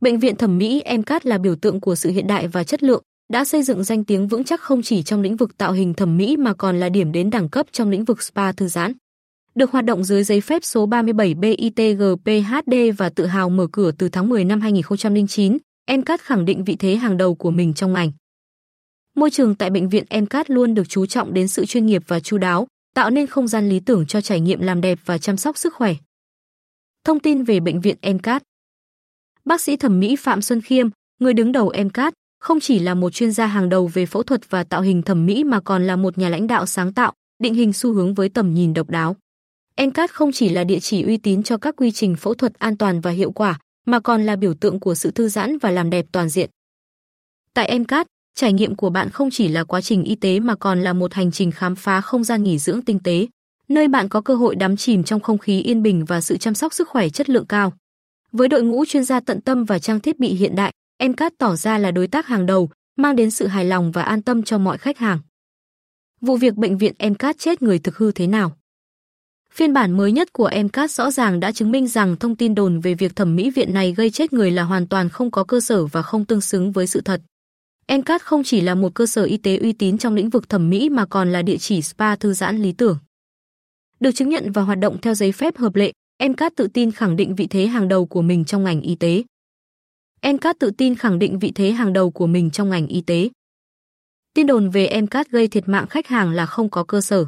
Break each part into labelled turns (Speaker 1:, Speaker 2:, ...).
Speaker 1: Bệnh viện thẩm mỹ MCAT là biểu tượng của sự hiện đại và chất lượng, đã xây dựng danh tiếng vững chắc không chỉ trong lĩnh vực tạo hình thẩm mỹ mà còn là điểm đến đẳng cấp trong lĩnh vực spa thư giãn. Được hoạt động dưới giấy phép số 37 BITGPHD và tự hào mở cửa từ tháng 10 năm 2009, MCAT khẳng định vị thế hàng đầu của mình trong ngành. Môi trường tại bệnh viện MCAT luôn được chú trọng đến sự chuyên nghiệp và chu đáo, tạo nên không gian lý tưởng cho trải nghiệm làm đẹp và chăm sóc sức khỏe. Thông tin về bệnh viện MCAT Bác sĩ thẩm mỹ Phạm Xuân Khiêm, người đứng đầu MCAT, không chỉ là một chuyên gia hàng đầu về phẫu thuật và tạo hình thẩm mỹ mà còn là một nhà lãnh đạo sáng tạo, định hình xu hướng với tầm nhìn độc đáo. MCAT không chỉ là địa chỉ uy tín cho các quy trình phẫu thuật an toàn và hiệu quả, mà còn là biểu tượng của sự thư giãn và làm đẹp toàn diện. Tại MCAT, trải nghiệm của bạn không chỉ là quá trình y tế mà còn là một hành trình khám phá không gian nghỉ dưỡng tinh tế, nơi bạn có cơ hội đắm chìm trong không khí yên bình và sự chăm sóc sức khỏe chất lượng cao. Với đội ngũ chuyên gia tận tâm và trang thiết bị hiện đại, MCAT tỏ ra là đối tác hàng đầu, mang đến sự hài lòng và an tâm cho mọi khách hàng. Vụ việc bệnh viện MCAT chết người thực hư thế nào? Phiên bản mới nhất của MCAT rõ ràng đã chứng minh rằng thông tin đồn về việc thẩm mỹ viện này gây chết người là hoàn toàn không có cơ sở và không tương xứng với sự thật. MCAT không chỉ là một cơ sở y tế uy tín trong lĩnh vực thẩm mỹ mà còn là địa chỉ spa thư giãn lý tưởng. Được chứng nhận và hoạt động theo giấy phép hợp lệ, MCAT tự tin khẳng định vị thế hàng đầu của mình trong ngành y tế. MCAT tự tin khẳng định vị thế hàng đầu của mình trong ngành y tế. Tin đồn về MCAT gây thiệt mạng khách hàng là không có cơ sở.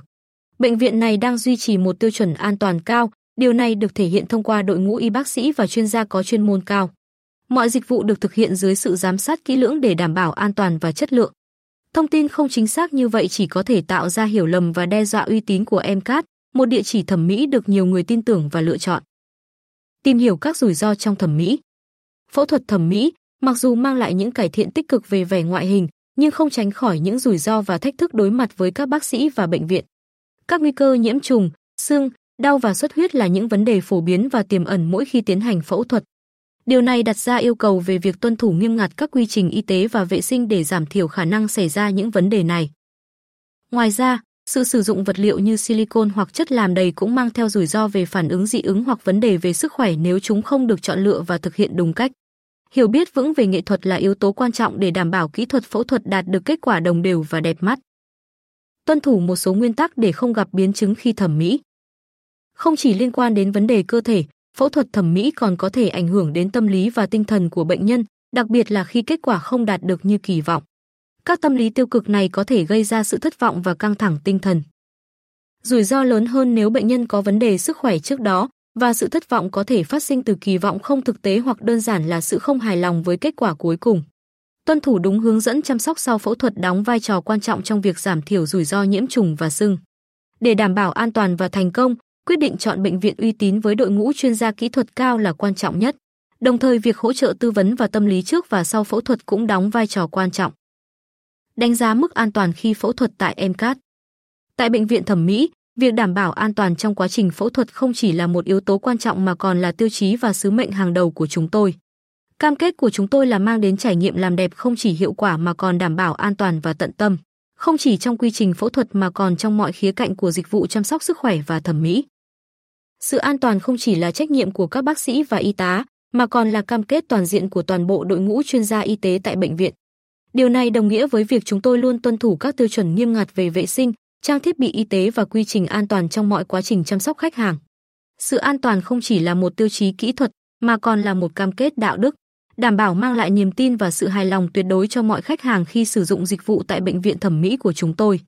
Speaker 1: Bệnh viện này đang duy trì một tiêu chuẩn an toàn cao, điều này được thể hiện thông qua đội ngũ y bác sĩ và chuyên gia có chuyên môn cao. Mọi dịch vụ được thực hiện dưới sự giám sát kỹ lưỡng để đảm bảo an toàn và chất lượng. Thông tin không chính xác như vậy chỉ có thể tạo ra hiểu lầm và đe dọa uy tín của MCAT, một địa chỉ thẩm mỹ được nhiều người tin tưởng và lựa chọn. Tìm hiểu các rủi ro trong thẩm mỹ. Phẫu thuật thẩm mỹ, mặc dù mang lại những cải thiện tích cực về vẻ ngoại hình, nhưng không tránh khỏi những rủi ro và thách thức đối mặt với các bác sĩ và bệnh viện. Các nguy cơ nhiễm trùng, xương, đau và xuất huyết là những vấn đề phổ biến và tiềm ẩn mỗi khi tiến hành phẫu thuật. Điều này đặt ra yêu cầu về việc tuân thủ nghiêm ngặt các quy trình y tế và vệ sinh để giảm thiểu khả năng xảy ra những vấn đề này. Ngoài ra, sự sử dụng vật liệu như silicon hoặc chất làm đầy cũng mang theo rủi ro về phản ứng dị ứng hoặc vấn đề về sức khỏe nếu chúng không được chọn lựa và thực hiện đúng cách. Hiểu biết vững về nghệ thuật là yếu tố quan trọng để đảm bảo kỹ thuật phẫu thuật đạt được kết quả đồng đều và đẹp mắt. Tuân thủ một số nguyên tắc để không gặp biến chứng khi thẩm mỹ. Không chỉ liên quan đến vấn đề cơ thể, phẫu thuật thẩm mỹ còn có thể ảnh hưởng đến tâm lý và tinh thần của bệnh nhân, đặc biệt là khi kết quả không đạt được như kỳ vọng. Các tâm lý tiêu cực này có thể gây ra sự thất vọng và căng thẳng tinh thần. Rủi ro lớn hơn nếu bệnh nhân có vấn đề sức khỏe trước đó và sự thất vọng có thể phát sinh từ kỳ vọng không thực tế hoặc đơn giản là sự không hài lòng với kết quả cuối cùng. Tuân thủ đúng hướng dẫn chăm sóc sau phẫu thuật đóng vai trò quan trọng trong việc giảm thiểu rủi ro nhiễm trùng và sưng. Để đảm bảo an toàn và thành công, quyết định chọn bệnh viện uy tín với đội ngũ chuyên gia kỹ thuật cao là quan trọng nhất. Đồng thời việc hỗ trợ tư vấn và tâm lý trước và sau phẫu thuật cũng đóng vai trò quan trọng. Đánh giá mức an toàn khi phẫu thuật tại MCAT. Tại bệnh viện thẩm mỹ, việc đảm bảo an toàn trong quá trình phẫu thuật không chỉ là một yếu tố quan trọng mà còn là tiêu chí và sứ mệnh hàng đầu của chúng tôi. Cam kết của chúng tôi là mang đến trải nghiệm làm đẹp không chỉ hiệu quả mà còn đảm bảo an toàn và tận tâm, không chỉ trong quy trình phẫu thuật mà còn trong mọi khía cạnh của dịch vụ chăm sóc sức khỏe và thẩm mỹ. Sự an toàn không chỉ là trách nhiệm của các bác sĩ và y tá, mà còn là cam kết toàn diện của toàn bộ đội ngũ chuyên gia y tế tại bệnh viện. Điều này đồng nghĩa với việc chúng tôi luôn tuân thủ các tiêu chuẩn nghiêm ngặt về vệ sinh, trang thiết bị y tế và quy trình an toàn trong mọi quá trình chăm sóc khách hàng. Sự an toàn không chỉ là một tiêu chí kỹ thuật mà còn là một cam kết đạo đức, đảm bảo mang lại niềm tin và sự hài lòng tuyệt đối cho mọi khách hàng khi sử dụng dịch vụ tại bệnh viện thẩm mỹ của chúng tôi.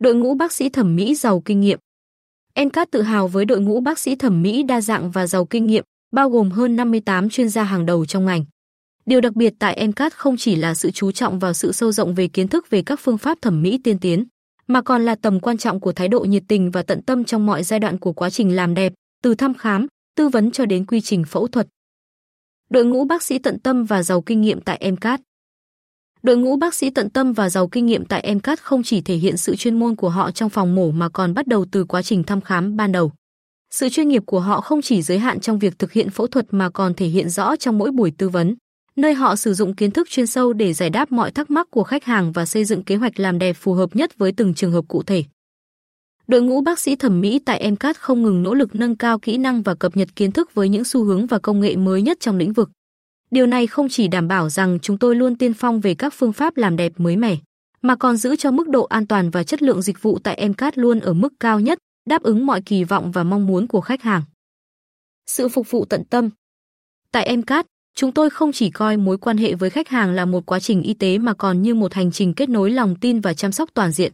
Speaker 1: Đội ngũ bác sĩ thẩm mỹ giàu kinh nghiệm Encat tự hào với đội ngũ bác sĩ thẩm mỹ đa dạng và giàu kinh nghiệm, bao gồm hơn 58 chuyên gia hàng đầu trong ngành. Điều đặc biệt tại MCAT không chỉ là sự chú trọng vào sự sâu rộng về kiến thức về các phương pháp thẩm mỹ tiên tiến, mà còn là tầm quan trọng của thái độ nhiệt tình và tận tâm trong mọi giai đoạn của quá trình làm đẹp, từ thăm khám, tư vấn cho đến quy trình phẫu thuật. Đội ngũ bác sĩ tận tâm và giàu kinh nghiệm tại MCAT Đội ngũ bác sĩ tận tâm và giàu kinh nghiệm tại MCAT không chỉ thể hiện sự chuyên môn của họ trong phòng mổ mà còn bắt đầu từ quá trình thăm khám ban đầu. Sự chuyên nghiệp của họ không chỉ giới hạn trong việc thực hiện phẫu thuật mà còn thể hiện rõ trong mỗi buổi tư vấn, nơi họ sử dụng kiến thức chuyên sâu để giải đáp mọi thắc mắc của khách hàng và xây dựng kế hoạch làm đẹp phù hợp nhất với từng trường hợp cụ thể. Đội ngũ bác sĩ thẩm mỹ tại MCAT không ngừng nỗ lực nâng cao kỹ năng và cập nhật kiến thức với những xu hướng và công nghệ mới nhất trong lĩnh vực. Điều này không chỉ đảm bảo rằng chúng tôi luôn tiên phong về các phương pháp làm đẹp mới mẻ, mà còn giữ cho mức độ an toàn và chất lượng dịch vụ tại MCAT luôn ở mức cao nhất, đáp ứng mọi kỳ vọng và mong muốn của khách hàng. Sự phục vụ tận tâm Tại MCAT, chúng tôi không chỉ coi mối quan hệ với khách hàng là một quá trình y tế mà còn như một hành trình kết nối lòng tin và chăm sóc toàn diện.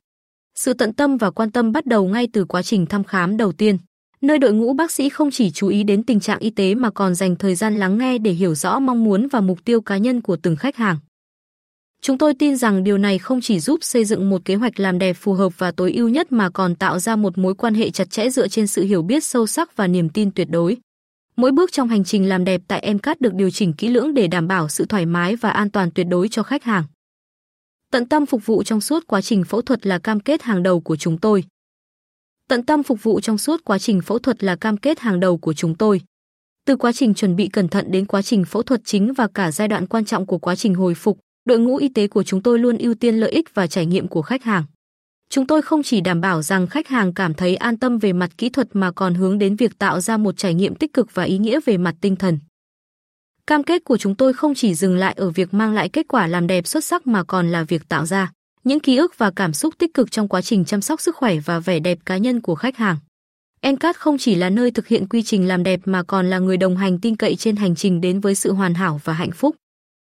Speaker 1: Sự tận tâm và quan tâm bắt đầu ngay từ quá trình thăm khám đầu tiên, nơi đội ngũ bác sĩ không chỉ chú ý đến tình trạng y tế mà còn dành thời gian lắng nghe để hiểu rõ mong muốn và mục tiêu cá nhân của từng khách hàng. Chúng tôi tin rằng điều này không chỉ giúp xây dựng một kế hoạch làm đẹp phù hợp và tối ưu nhất mà còn tạo ra một mối quan hệ chặt chẽ dựa trên sự hiểu biết sâu sắc và niềm tin tuyệt đối. Mỗi bước trong hành trình làm đẹp tại MCAT được điều chỉnh kỹ lưỡng để đảm bảo sự thoải mái và an toàn tuyệt đối cho khách hàng. Tận tâm phục vụ trong suốt quá trình phẫu thuật là cam kết hàng đầu của chúng tôi. Tận tâm phục vụ trong suốt quá trình phẫu thuật là cam kết hàng đầu của chúng tôi. Từ quá trình chuẩn bị cẩn thận đến quá trình phẫu thuật chính và cả giai đoạn quan trọng của quá trình hồi phục, đội ngũ y tế của chúng tôi luôn ưu tiên lợi ích và trải nghiệm của khách hàng. Chúng tôi không chỉ đảm bảo rằng khách hàng cảm thấy an tâm về mặt kỹ thuật mà còn hướng đến việc tạo ra một trải nghiệm tích cực và ý nghĩa về mặt tinh thần. Cam kết của chúng tôi không chỉ dừng lại ở việc mang lại kết quả làm đẹp xuất sắc mà còn là việc tạo ra những ký ức và cảm xúc tích cực trong quá trình chăm sóc sức khỏe và vẻ đẹp cá nhân của khách hàng. Encat không chỉ là nơi thực hiện quy trình làm đẹp mà còn là người đồng hành tin cậy trên hành trình đến với sự hoàn hảo và hạnh phúc.